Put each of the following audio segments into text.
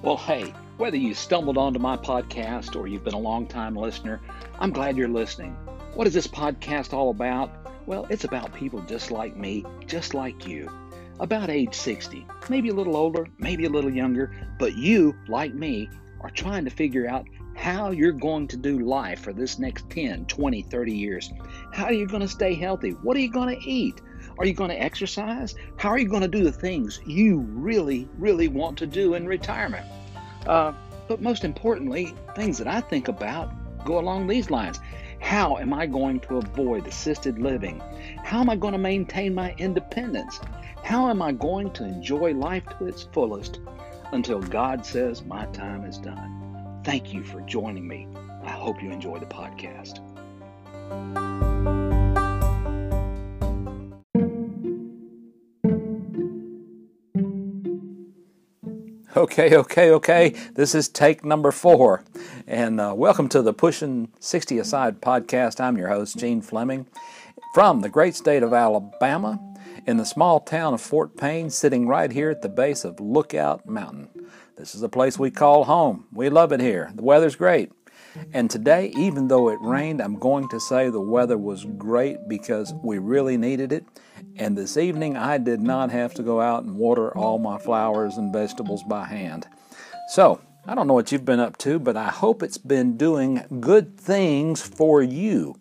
Well, hey, whether you stumbled onto my podcast or you've been a long-time listener, I'm glad you're listening. What is this podcast all about? Well, it's about people just like me, just like you, about age 60, maybe a little older, maybe a little younger, but you, like me, are trying to figure out how you're going to do life for this next 10, 20, 30 years. How are you going to stay healthy? What are you going to eat? Are you going to exercise? How are you going to do the things you really, really want to do in retirement? Uh, but most importantly, things that I think about go along these lines. How am I going to avoid assisted living? How am I going to maintain my independence? How am I going to enjoy life to its fullest until God says my time is done? Thank you for joining me. I hope you enjoy the podcast. Okay, okay, okay. This is take number four. And uh, welcome to the Pushing 60 Aside podcast. I'm your host, Gene Fleming, from the great state of Alabama, in the small town of Fort Payne, sitting right here at the base of Lookout Mountain. This is a place we call home. We love it here. The weather's great. And today, even though it rained, I'm going to say the weather was great because we really needed it. And this evening, I did not have to go out and water all my flowers and vegetables by hand. So, I don't know what you've been up to, but I hope it's been doing good things for you.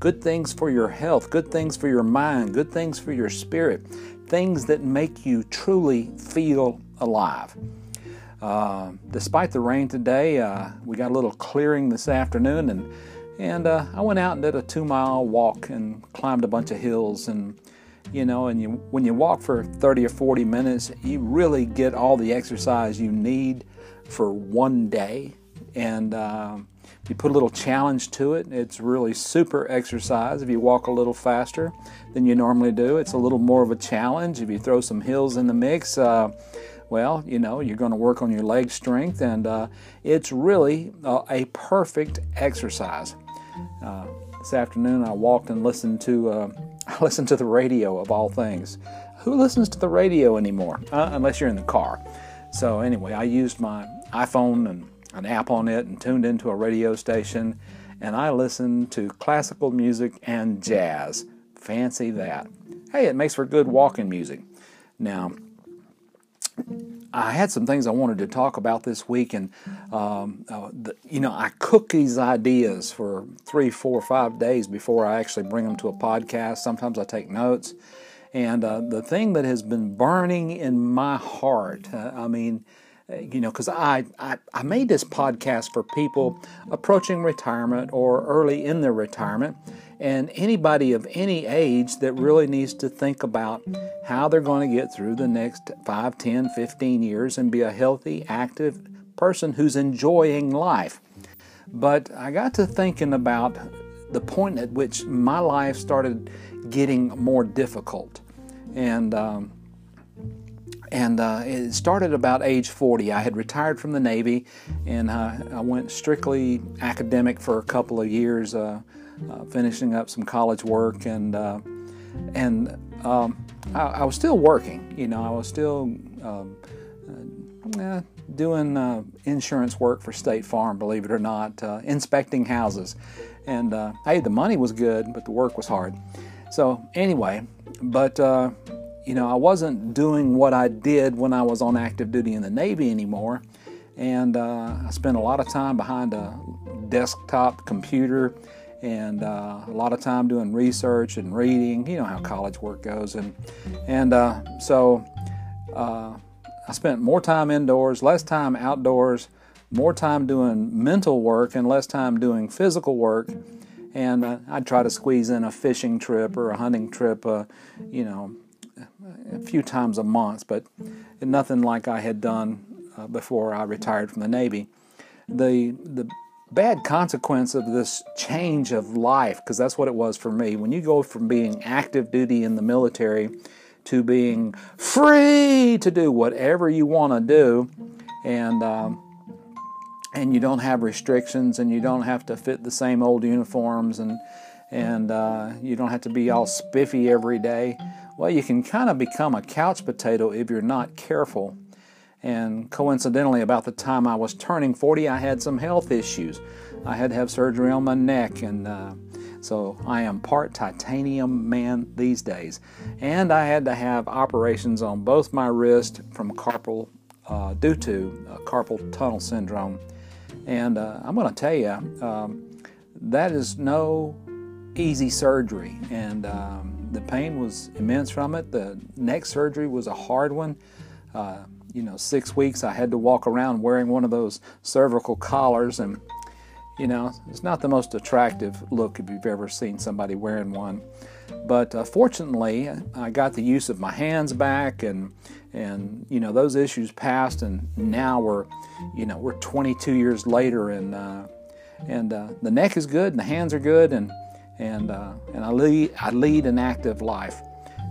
Good things for your health, good things for your mind, good things for your spirit, things that make you truly feel alive. Uh, despite the rain today, uh, we got a little clearing this afternoon, and and uh, I went out and did a two mile walk and climbed a bunch of hills, and you know, and you when you walk for 30 or 40 minutes, you really get all the exercise you need for one day, and uh, you put a little challenge to it. It's really super exercise. If you walk a little faster than you normally do, it's a little more of a challenge. If you throw some hills in the mix uh, well, you know, you're going to work on your leg strength, and uh, it's really uh, a perfect exercise. This afternoon, I walked and listened to uh, I listened to the radio of all things. Who listens to the radio anymore? Uh, unless you're in the car. So anyway, I used my iPhone and an app on it and tuned into a radio station, and I listened to classical music and jazz. Fancy that. Hey, it makes for good walking music. Now, I had some things I wanted to talk about this week, and um, uh, the, you know, I cook these ideas for three, four, five days before I actually bring them to a podcast. Sometimes I take notes, and uh, the thing that has been burning in my heart, uh, I mean, you know, because I, I I made this podcast for people approaching retirement or early in their retirement and anybody of any age that really needs to think about how they're going to get through the next 5, 10, 15 years and be a healthy, active person who's enjoying life. But I got to thinking about the point at which my life started getting more difficult. And um, and uh, it started about age 40. I had retired from the Navy, and uh, I went strictly academic for a couple of years. Uh, uh, finishing up some college work, and uh, and um, I, I, was still working. You know, I was still um, uh, doing uh, insurance work for State Farm, believe it or not, inspecting houses. And hey, the money was good, but the work was hard. So anyway, but you know, I wasn't doing what I did when I was on active duty in the Navy anymore. And I spent a lot of time behind a desktop computer and uh, a lot of time doing research and reading. You know how college work goes, and and uh, so uh, I spent more time indoors, less time outdoors, more time doing mental work, and less time doing physical work. And uh, I'd try to squeeze in a fishing trip or a hunting trip, uh, you know, a few times a month, but nothing like I had done uh, before I retired from the Navy. The the bad consequence of this change of life, because that's what it was for me. When you go from being active duty in the military to being free to do whatever you want to do, and um, and you don't have restrictions, and you don't have to fit the same old uniforms, and and uh, you don't have to be all spiffy every day. Well, you can kind of become a couch potato if you're not careful. And coincidentally, about the time I was turning 40, I had some health issues. I had to have surgery on my neck, and uh, so I am part titanium man these days. And I had to have operations on both my wrists from carpal uh, due to uh, carpal tunnel syndrome. And uh, I'm going to tell you, um, that is no easy surgery. And um, the pain was immense from it. The neck surgery was a hard one. Uh, you know, six weeks I had to walk around wearing one of those cervical collars and you know, it's not the most attractive look if you've ever seen somebody wearing one. But uh, fortunately, I got the use of my hands back, and and you know those issues passed, and now we're, you know, we're 22 years later, and uh, and uh, the neck is good, and the hands are good, and and uh, and I lead I lead an active life.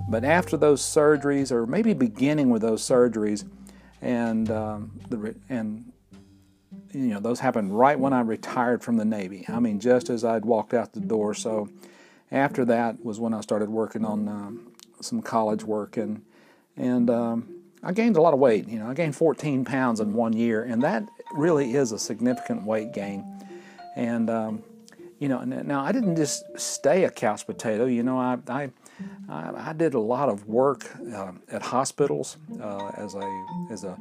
But after those surgeries, or maybe beginning with those surgeries, and um, the and you know, those happened right when I retired from the Navy. I mean, just as I'd walked out the door. So after that was when I started working on um, some college work, and and um, I gained a lot of weight. You know, I gained 14 pounds in one year, and that really is a significant weight gain. And um, you know, now I didn't just stay a couch potato. You know, I I, I did a lot of work uh, at hospitals uh, as a as a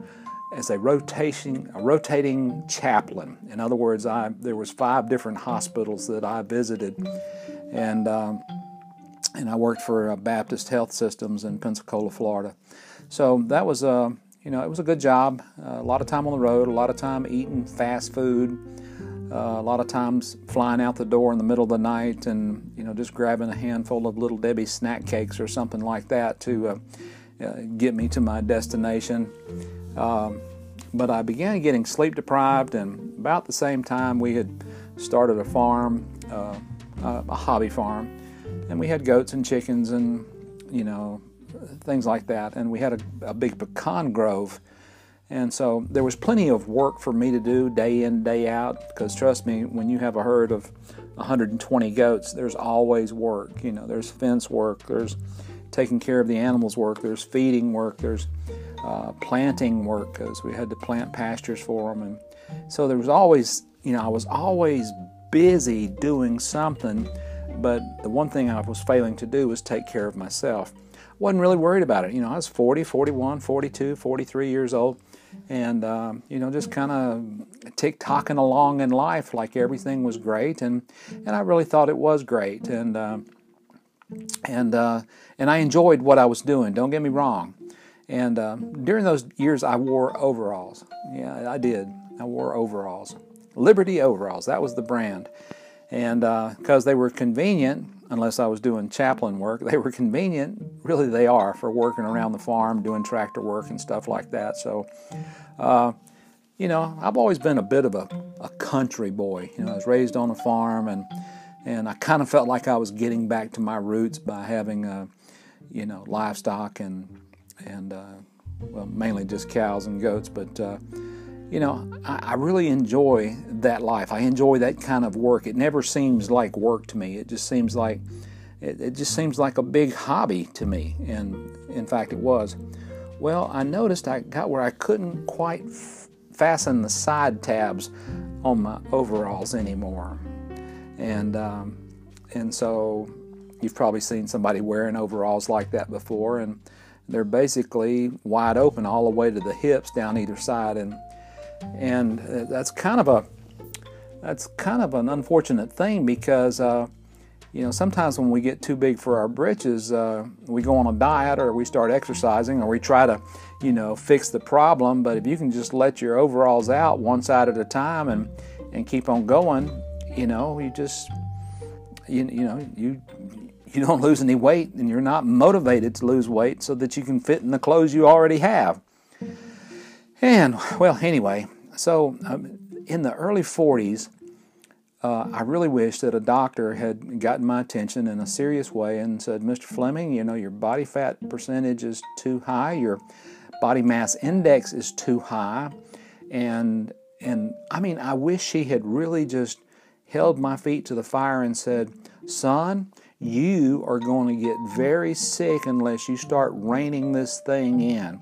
as a rotating a rotating chaplain. In other words, I there was five different hospitals that I visited, and um, and I worked for uh, Baptist Health Systems in Pensacola, Florida. So that was a you know it was a good job. Uh, a lot of time on the road, a lot of time eating fast food. Uh, a lot of times flying out the door in the middle of the night and you know just grabbing a handful of little Debbie snack cakes or something like that to uh, uh, get me to my destination. Um, but I began getting sleep deprived, and about the same time, we had started a farm, uh, a hobby farm, and we had goats and chickens and you know things like that. And we had a, a big pecan grove, and so there was plenty of work for me to do day in day out. Because trust me, when you have a herd of 120 goats, there's always work. You know, there's fence work, there's taking care of the animals work, there's feeding work, there's uh, planting work because we had to plant pastures for them, and so there was always, you know, I was always busy doing something, but the one thing I was failing to do was take care of myself. I wasn't really worried about it. You know, I was 40, 41, 42, 43 years old, and um, you know, just kind of tick tocking along in life like everything was great, and and I really thought it was great, and. Uh, and uh, and I enjoyed what I was doing. Don't get me wrong, and uh, during those years, I wore overalls. Yeah, I did. I wore overalls. Liberty overalls. That was the brand. And because uh, they were convenient, unless I was doing chaplain work, they were convenient. Really, they are for working around the farm, doing tractor work and stuff like that. So, uh, you know, I've always been a bit of a, a country boy. You know, I was raised on a farm, and and I kind of felt like I was getting back to my roots by having, uh, you know, livestock and and uh, well, mainly just cows and goats. But uh, you know, I, I, really enjoy that life. I enjoy that kind of work. It never seems like work to me. It just seems like it, it just seems like a big hobby to me. And in fact, it was. Well, I noticed I got where I couldn't quite f- fasten the side tabs on my overalls anymore, and um, and so you've probably seen somebody wearing overalls like that before, and they're basically wide open all the way to the hips down either side, and and uh, that's kind of a that's kind of an unfortunate thing because uh, you know sometimes when we get too big for our britches, uh, we go on a diet or we start exercising or we try to you know fix the problem. But if you can just let your overalls out one side at a time and and keep on going, you know you just you, you know you you don't lose any weight and you're not motivated to lose weight so that you can fit in the clothes you already have. And, well, anyway, so um, in the early 40s, uh, I really wish that a doctor had gotten my attention in a serious way and said, Mr. Fleming, you know, your body fat percentage is too high, your body mass index is too high. And, and I mean, I wish he had really just held my feet to the fire and said, Son, you are going to get very sick unless you start reining this thing in.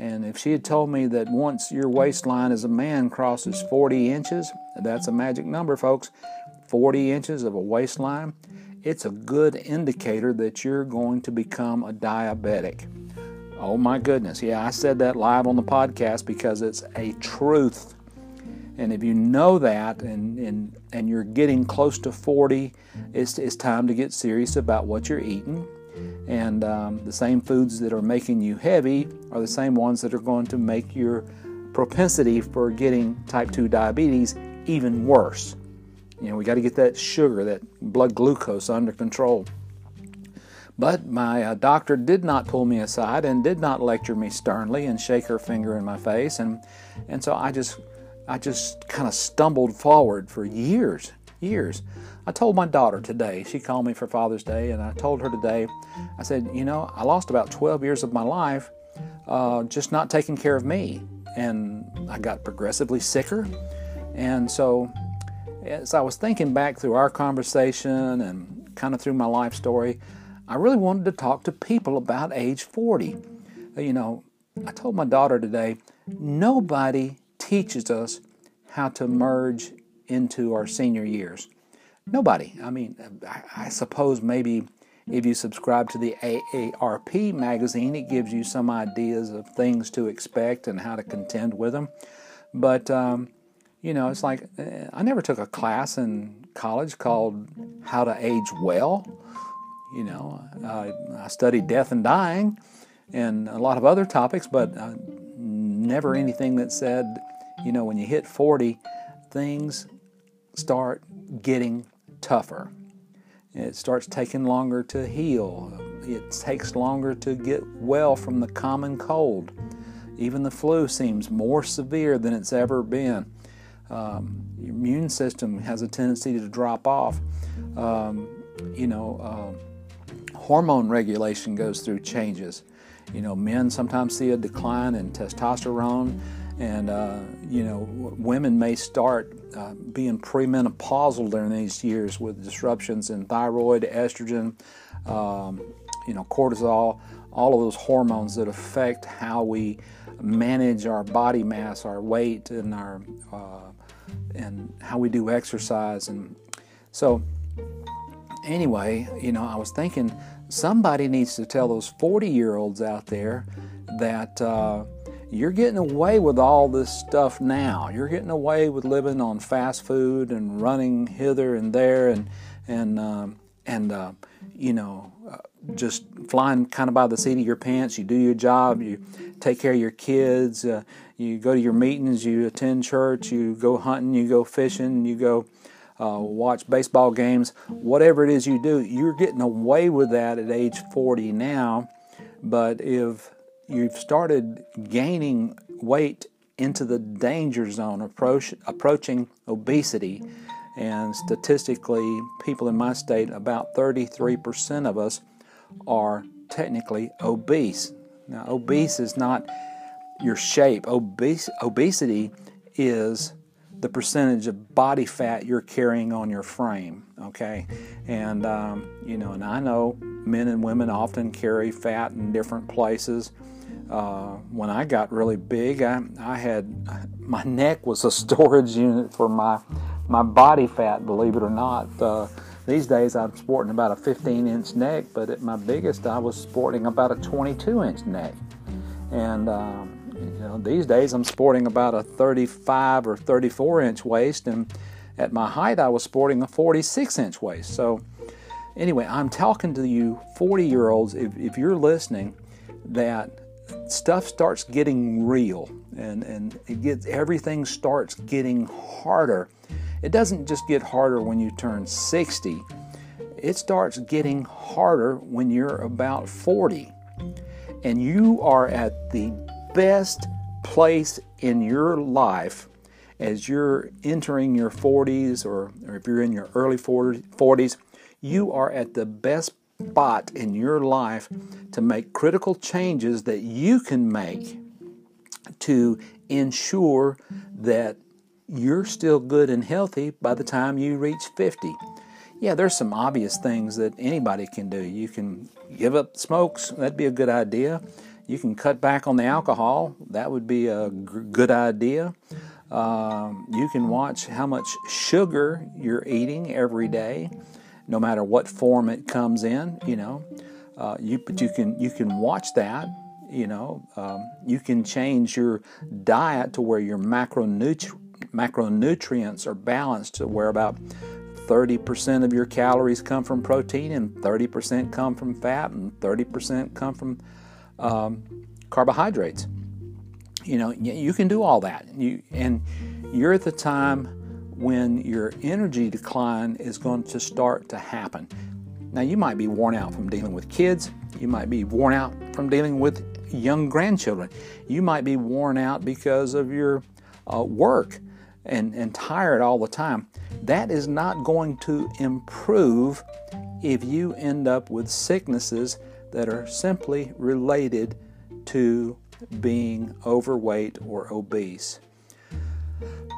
And if she had told me that once your waistline as a man crosses 40 inches, that's a magic number, folks, 40 inches of a waistline, it's a good indicator that you're going to become a diabetic. Oh my goodness. Yeah, I said that live on the podcast because it's a truth. And if you know that and, and, and you're getting close to 40, it's, it's time to get serious about what you're eating. And um, the same foods that are making you heavy are the same ones that are going to make your propensity for getting type 2 diabetes even worse. You know, we got to get that sugar, that blood glucose under control. But my uh, doctor did not pull me aside and did not lecture me sternly and shake her finger in my face, and and so I just I just kind of stumbled forward for years, years. I told my daughter today. She called me for Father's Day, and I told her today. I said, you know, I lost about 12 years of my life uh, just not taking care of me, and I got progressively sicker, and so as I was thinking back through our conversation and kind of through my life story. I really wanted to talk to people about age 40. You know, I told my daughter today, nobody teaches us how to merge into our senior years. Nobody. I mean, I suppose maybe if you subscribe to the AARP magazine, it gives you some ideas of things to expect and how to contend with them. But, um, you know, it's like eh, I never took a class in college called How to Age Well. You know, I, I studied death and dying and a lot of other topics, but uh, never anything that said, you know, when you hit 40, things start getting tougher. It starts taking longer to heal. It takes longer to get well from the common cold. Even the flu seems more severe than it's ever been. Um, your immune system has a tendency to drop off. Um, you know, uh, hormone regulation goes through changes. You know, men sometimes see a decline in testosterone, and uh, you know, women may start uh, being premenopausal during these years with disruptions in thyroid, estrogen, um, you know, cortisol, all of those hormones that affect how we manage our body mass, our weight, and our uh, and how we do exercise. And so, anyway, you know, I was thinking somebody needs to tell those 40 year olds out there that uh, you're getting away with all this stuff now. You're getting away with living on fast food and running hither and there and and um, and uh, you know uh, just flying kind of by the seat of your pants. You do your job. You take care of your kids. Uh, you go to your meetings. You attend church. You go hunting. You go fishing. You go uh, watch baseball games, whatever it is you do, you're getting away with that at age 40 now. But if you've started gaining weight into the danger zone, approach, approaching obesity, and statistically, people in my state, about 33% of us are technically obese. Now, obese is not your shape. Obesity is the percentage of body fat you're carrying on your frame. Okay, and um, you know, and I know men and women often carry fat in different places. Uh, when I got really big, I, I had my neck was a storage unit for my my body fat. Believe it or not. Uh, these days I'm sporting about a 15 inch neck, but at my biggest I was sporting about a 22 inch neck. And um, you know, these days I'm sporting about a 35 or 34 inch waist, and at my height I was sporting a 46 inch waist. So, anyway, I'm talking to you 40 year olds, if, if you're listening, that stuff starts getting real and, and it gets everything starts getting harder. It doesn't just get harder when you turn 60, it starts getting harder when you're about 40 and you are at the best place in your life as you're entering your 40s or, or if you're in your early 40s, you are at the best spot in your life to make critical changes that you can make to ensure that you're still good and healthy by the time you reach 50. Yeah, there's some obvious things that anybody can do. You can give up smokes, that'd be a good idea. you can cut back on the alcohol. That would be a g- good idea. Um, you can watch how much sugar you're eating every day, no matter what form it comes in. You know, uh, you but you can you can watch that. You know, um, you can change your diet to where your macronutri- macronutrients are balanced to where about 30% of your calories come from protein and 30% come from fat and 30% come from um, carbohydrates. You know, you can do all that. You and you're at the time when your energy decline is going to start to happen. Now, you might be worn out from dealing with kids. You might be worn out from dealing with young grandchildren. You might be worn out because of your uh, work and, and tired all the time. That is not going to improve if you end up with sicknesses that are simply related to being overweight or obese.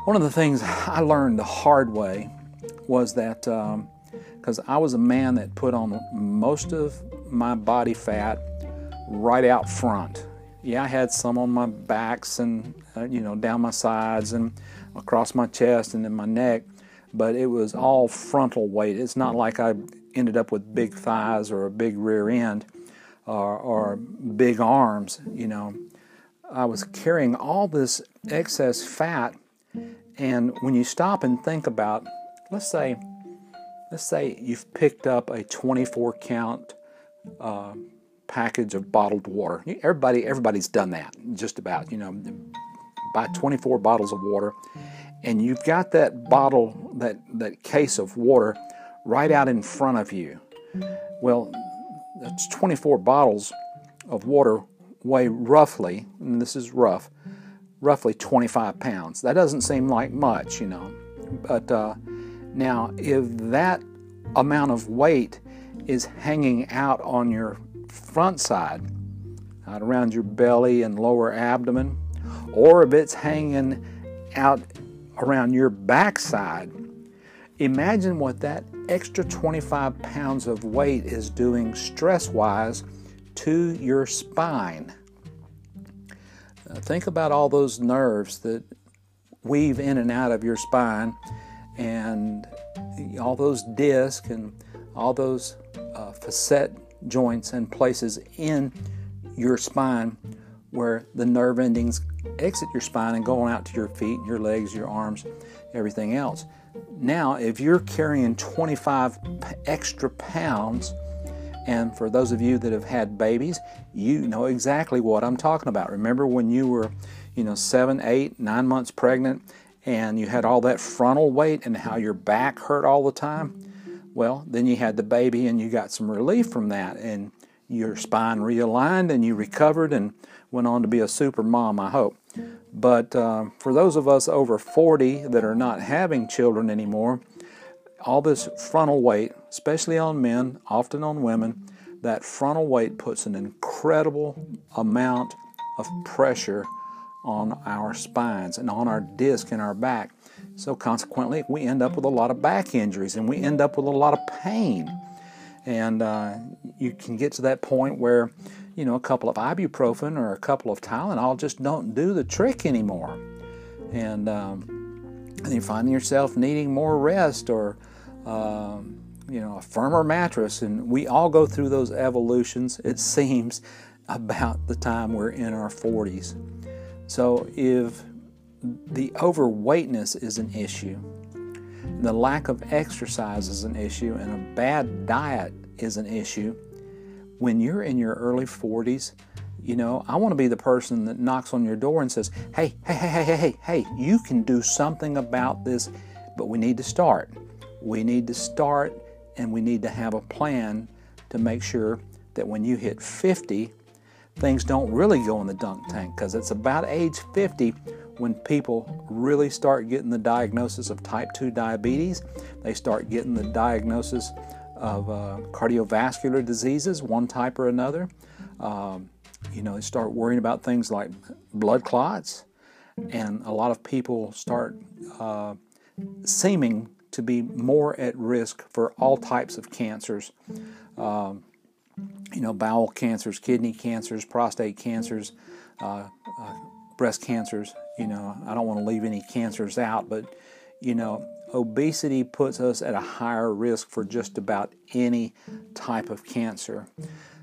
One of the things I learned the hard way was that because um, I was a man that put on most of my body fat right out front. Yeah, I had some on my backs and uh, you know down my sides and across my chest and in my neck, but it was all frontal weight. It's not like I ended up with big thighs or a big rear end or, or big arms, you know. I was carrying all this excess fat, and when you stop and think about, let's say, let's say you've picked up a 24 count uh, package of bottled water. Everybody, everybody's done that, just about. You know, buy 24 bottles of water, and you've got that bottle, that, that case of water right out in front of you. Well, that's 24 bottles of water weigh roughly, and this is rough, roughly 25 pounds. That doesn't seem like much, you know. But uh, now, if that amount of weight is hanging out on your front side, out around your belly and lower abdomen, or if it's hanging out around your backside, imagine what that extra 25 pounds of weight is doing stress wise to your spine. Think about all those nerves that weave in and out of your spine and all those discs and all those uh, facet joints and places in your spine where the nerve endings exit your spine and go on out to your feet, your legs, your arms, everything else. Now, if you're carrying 25 extra pounds, and for those of you that have had babies, you know exactly what I'm talking about. Remember when you were, you know, seven, eight, nine months pregnant and you had all that frontal weight and how your back hurt all the time? Well, then you had the baby and you got some relief from that and your spine realigned and you recovered and went on to be a super mom, I hope. But uh, for those of us over 40 that are not having children anymore, all this frontal weight, especially on men, often on women, that frontal weight puts an incredible amount of pressure on our spines and on our disc in our back. So, consequently, we end up with a lot of back injuries and we end up with a lot of pain. And uh, you can get to that point where you know, a couple of ibuprofen or a couple of Tylenol just don't do the trick anymore. And, um, and you find yourself needing more rest or, um, you know, a firmer mattress. And we all go through those evolutions, it seems, about the time we're in our 40s. So if the overweightness is an issue, the lack of exercise is an issue, and a bad diet is an issue, when you're in your early 40s, you know, I want to be the person that knocks on your door and says, hey, hey, hey, hey, hey, hey, hey, you can do something about this, but we need to start. We need to start and we need to have a plan to make sure that when you hit 50, things don't really go in the dunk tank because it's about age 50 when people really start getting the diagnosis of type 2 diabetes. They start getting the diagnosis of uh, cardiovascular diseases, one type or another. Um, you know, they start worrying about things like blood clots, and a lot of people start uh, seeming to be more at risk for all types of cancers. Um, you know, bowel cancers, kidney cancers, prostate cancers, uh, uh, breast cancers. You know, I don't want to leave any cancers out, but, you know, obesity puts us at a higher risk for just about any type of cancer.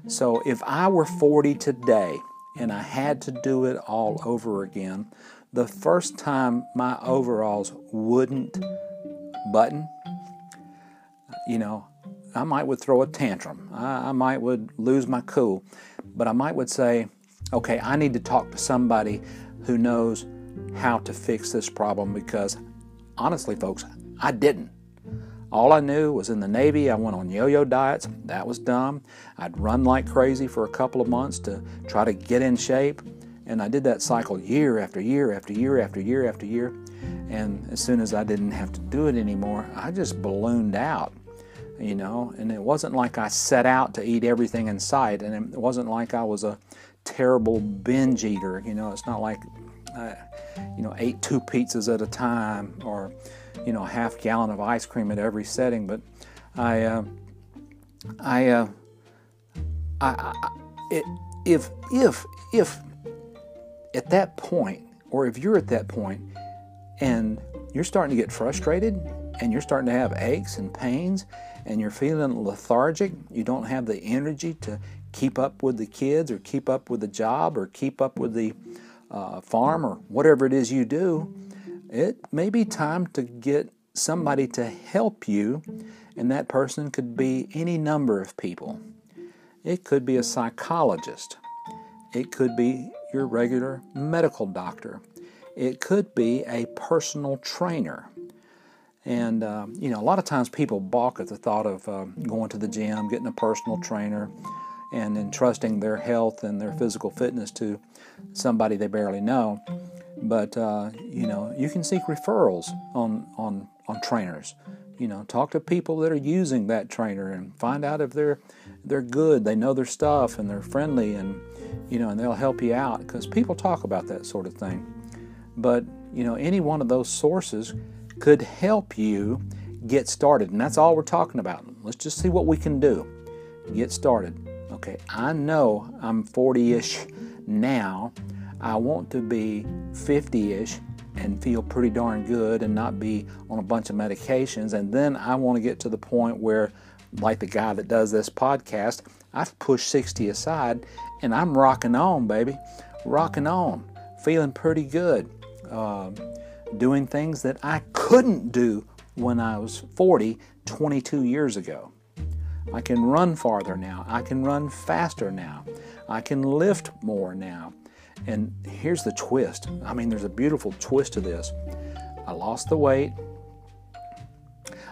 So if I were 40 today and I had to do it all over again, the first time my overalls wouldn't button, you know, I might would throw a tantrum. I, I might would lose my cool, but I might would say, okay, I need to talk to somebody who knows how to fix this problem because honestly, folks, I didn't. All I knew was in the Navy, I went on yo yo diets. That was dumb. I'd run like crazy for a couple of months to try to get in shape. And I did that cycle year after year after year after year after year. And as soon as I didn't have to do it anymore, I just ballooned out, you know. And it wasn't like I set out to eat everything in sight, and it wasn't like I was a terrible binge eater, you know. It's not like I, you know, ate two pizzas at a time or you know, a half gallon of ice cream at every setting. But I, uh, I, uh, I, I it, if, if, if at that point, or if you're at that point and you're starting to get frustrated and you're starting to have aches and pains and you're feeling lethargic, you don't have the energy to keep up with the kids or keep up with the job or keep up with the uh, farm or whatever it is you do, it may be time to get somebody to help you, and that person could be any number of people. It could be a psychologist, it could be your regular medical doctor, it could be a personal trainer. And, uh, you know, a lot of times people balk at the thought of uh, going to the gym, getting a personal trainer, and entrusting their health and their physical fitness to somebody they barely know. But uh, you know, you can seek referrals on on on trainers. You know, talk to people that are using that trainer and find out if they're they're good, they know their stuff, and they're friendly, and you know, and they'll help you out because people talk about that sort of thing. But you know, any one of those sources could help you get started, and that's all we're talking about. Let's just see what we can do. Get started. Okay, I know I'm 40 ish now. I want to be 50 ish and feel pretty darn good and not be on a bunch of medications. And then I want to get to the point where, like the guy that does this podcast, I've pushed 60 aside and I'm rocking on, baby. Rocking on. Feeling pretty good. Uh, doing things that I couldn't do when I was 40, 22 years ago. I can run farther now. I can run faster now. I can lift more now. And here's the twist I mean, there's a beautiful twist to this. I lost the weight,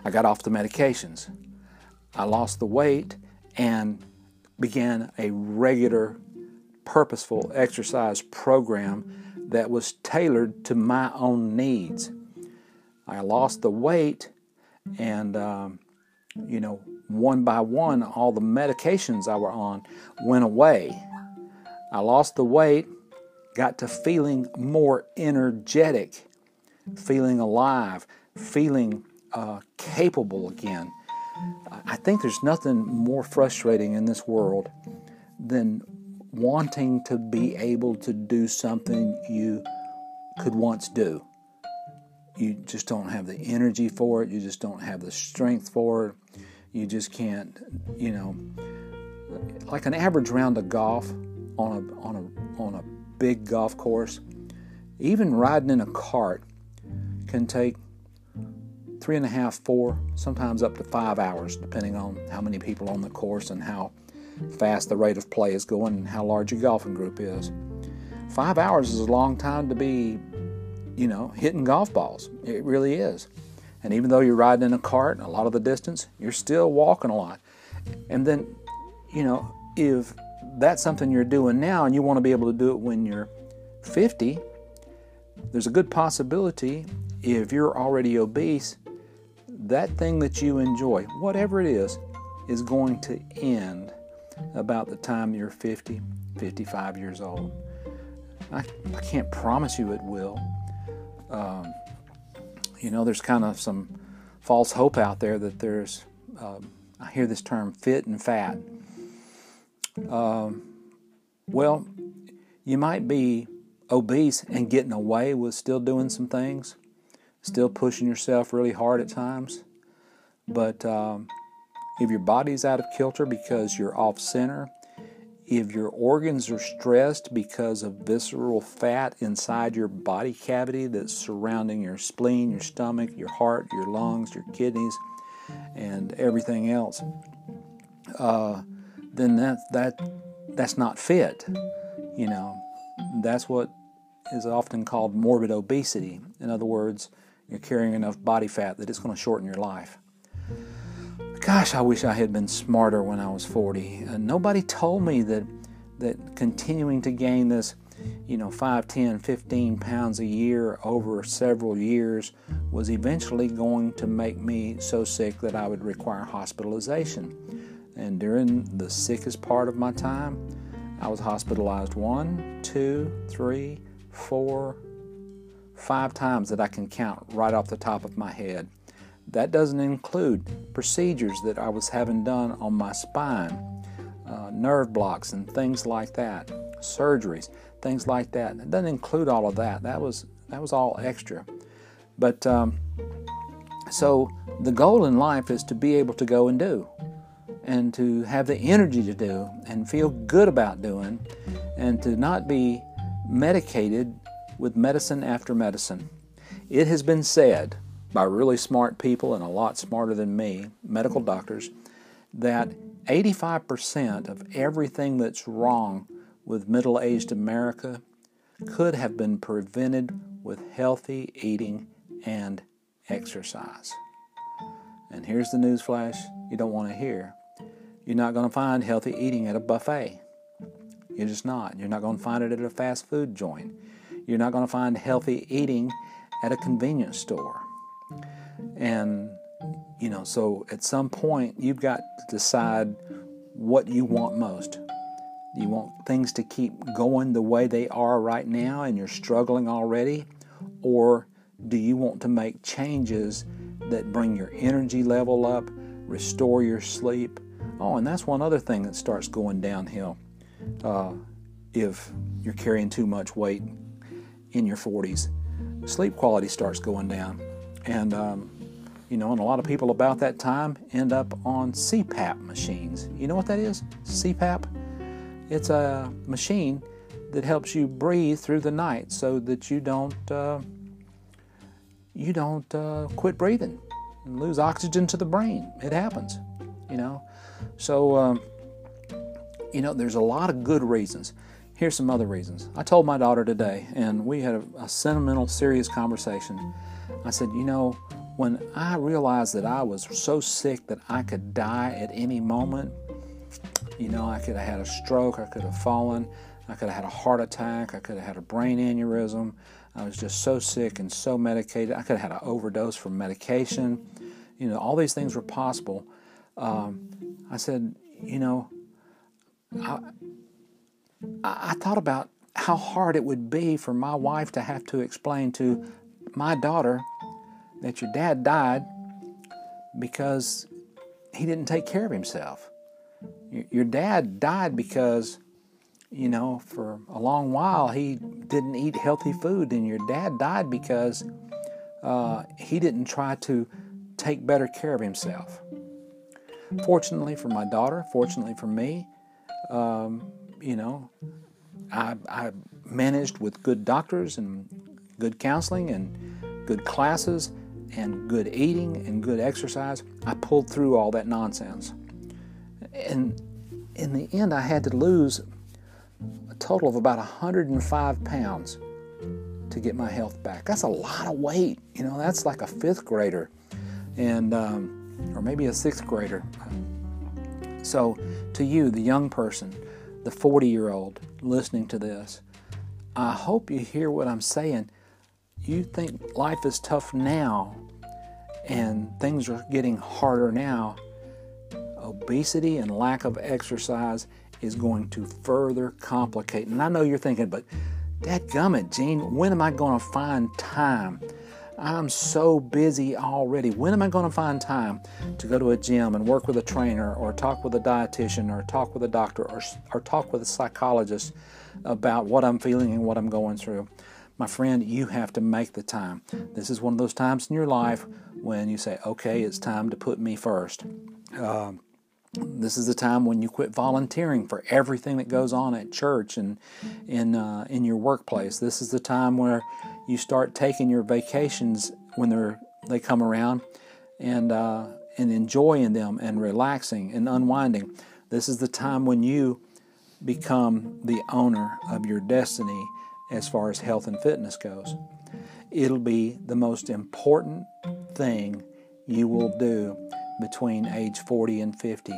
I got off the medications, I lost the weight, and began a regular, purposeful exercise program that was tailored to my own needs. I lost the weight, and um, you know, one by one, all the medications I were on went away. I lost the weight, got to feeling more energetic, feeling alive, feeling uh, capable again. I think there's nothing more frustrating in this world than wanting to be able to do something you could once do. You just don't have the energy for it, you just don't have the strength for it, you just can't, you know, like an average round of golf on a on a on a big golf course, even riding in a cart can take three and a half, four, sometimes up to five hours, depending on how many people on the course and how fast the rate of play is going and how large your golfing group is. Five hours is a long time to be, you know, hitting golf balls. It really is. And even though you're riding in a cart a lot of the distance, you're still walking a lot. And then, you know, if that's something you're doing now and you want to be able to do it when you're 50, there's a good possibility if you're already obese, that thing that you enjoy, whatever it is, is going to end about the time you're 50, 55 years old. I, I can't promise you it will. Um, you know, there's kind of some false hope out there that there's, um, I hear this term fit and fat. Um, well, you might be obese and getting away with still doing some things, still pushing yourself really hard at times. But um, if your body's out of kilter because you're off center, if your organs are stressed because of visceral fat inside your body cavity that's surrounding your spleen, your stomach, your heart, your lungs, your kidneys, and everything else, uh, then that that that's not fit. You know, that's what is often called morbid obesity. In other words, you're carrying enough body fat that it's going to shorten your life. Gosh, I wish I had been smarter when I was 40. Uh, nobody told me that that continuing to gain this, you know, 5, 10, 15 pounds a year over several years was eventually going to make me so sick that I would require hospitalization. And during the sickest part of my time, I was hospitalized one, two, three, four, five times that I can count right off the top of my head. That doesn't include procedures that I was having done on my spine, uh, nerve blocks, and things like that, surgeries, things like that. It doesn't include all of that. That was that was all extra. But um, so the goal in life is to be able to go and do, and to have the energy to do, and feel good about doing, and to not be medicated with medicine after medicine. It has been said by really smart people and a lot smarter than me, medical doctors, that 85% of everything that's wrong with middle aged America could have been prevented with healthy eating and exercise. And here's the news flash you don't want to hear. You're not going to find healthy eating at a buffet. You're just not. You're not going to find it at a fast food joint. You're not going to find healthy eating at a convenience store. And, you know, so at some point, you've got to decide what you want most. You want things to keep going the way they are right now and you're struggling already? Or do you want to make changes that bring your energy level up, restore your sleep? Oh, and that's one other thing that starts going downhill uh, if you're carrying too much weight in your 40s. Sleep quality starts going down. And, um, you know, and a lot of people about that time end up on CPAP machines. You know what that is? CPAP? It's a machine that helps you breathe through the night so that you don't uh, you don't uh, quit breathing and lose oxygen to the brain. It happens, you know. So, um, you know, there's a lot of good reasons. Here's some other reasons. I told my daughter today, and we had a, a sentimental, serious conversation. I said, you know, when I realized that I was so sick that I could die at any moment, you know, I could have had a stroke, I could have fallen, I could have had a heart attack, I could have had a brain aneurysm. I was just so sick and so medicated. I could have had an overdose from medication. You know, all these things were possible. Um, I said, you know, I, I thought about how hard it would be for my wife to have to explain to my daughter that your dad died because he didn't take care of himself. Your dad died because, you know, for a long while he didn't eat healthy food, and your dad died because uh, he didn't try to take better care of himself. Fortunately for my daughter, fortunately for me, um, you know, I, I managed with good doctors and good counseling and good classes and good eating and good exercise. I pulled through all that nonsense. And in the end, I had to lose a total of about 105 pounds to get my health back. That's a lot of weight. You know, that's like a fifth grader, and um, or maybe a sixth grader. So, to you, the young person, the 40 year old listening to this, I hope you hear what I'm saying. You think life is tough now and things are getting harder now. Obesity and lack of exercise is going to further complicate. And I know you're thinking, but that gummit, Gene, when am I going to find time? I'm so busy already. When am I going to find time to go to a gym and work with a trainer or talk with a dietitian or talk with a doctor or, or talk with a psychologist about what I'm feeling and what I'm going through? My friend, you have to make the time. This is one of those times in your life when you say, okay, it's time to put me first. Uh, this is the time when you quit volunteering for everything that goes on at church and in uh, in your workplace. This is the time where you start taking your vacations when they're they come around and uh, and enjoying them and relaxing and unwinding. This is the time when you become the owner of your destiny as far as health and fitness goes. It'll be the most important thing you will do between age 40 and 50.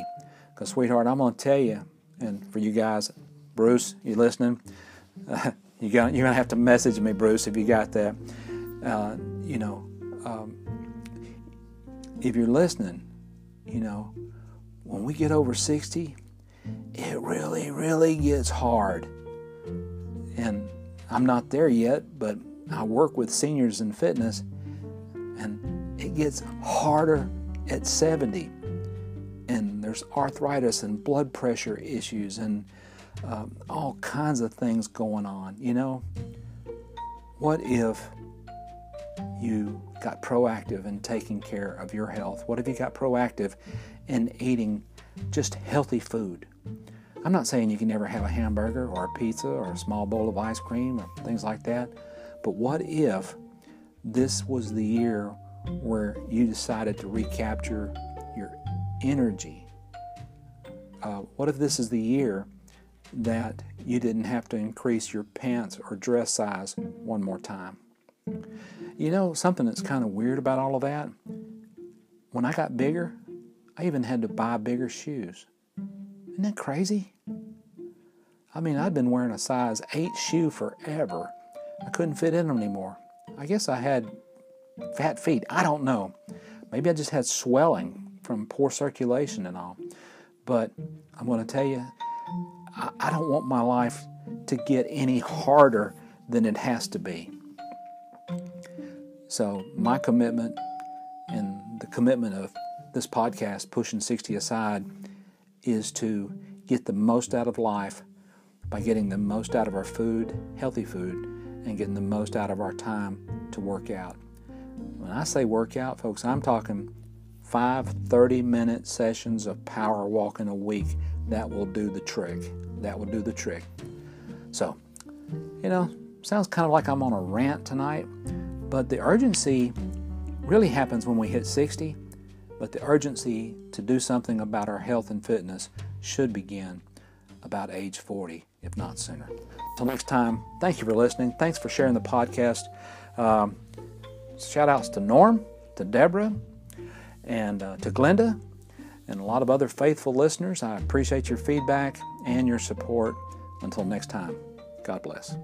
Because, sweetheart, I'm going to tell you, and for you guys, Bruce, you listening? Uh, you you're going to have to message me, Bruce, if you got that. Uh, you know, um, if you're listening, you know, when we get over 60, it really, really gets hard. And I'm not there yet, but I work with seniors in fitness, and it gets harder at 70. And there's arthritis and blood pressure issues and um, all kinds of things going on. You know, what if you got proactive in taking care of your health? What if you got proactive in eating just healthy food? I'm not saying you can never have a hamburger or a pizza or a small bowl of ice cream or things like that, but what if this was the year where you decided to recapture your energy? Uh, what if this is the year that you didn't have to increase your pants or dress size one more time? You know, something that's kind of weird about all of that? When I got bigger, I even had to buy bigger shoes. Isn't that crazy? I mean, I'd been wearing a size 8 shoe forever. I couldn't fit in them anymore. I guess I had fat feet. I don't know. Maybe I just had swelling from poor circulation and all. But I'm going to tell you, I, I don't want my life to get any harder than it has to be. So, my commitment and the commitment of this podcast, Pushing 60 Aside, is to get the most out of life by getting the most out of our food, healthy food, and getting the most out of our time to work out. When I say workout, folks, I'm talking five 30 minute sessions of power walking a week. That will do the trick. That will do the trick. So, you know, sounds kind of like I'm on a rant tonight, but the urgency really happens when we hit 60. But the urgency to do something about our health and fitness should begin about age 40, if not sooner. Until next time, thank you for listening. Thanks for sharing the podcast. Um, shout outs to Norm, to Deborah, and uh, to Glenda, and a lot of other faithful listeners. I appreciate your feedback and your support. Until next time, God bless.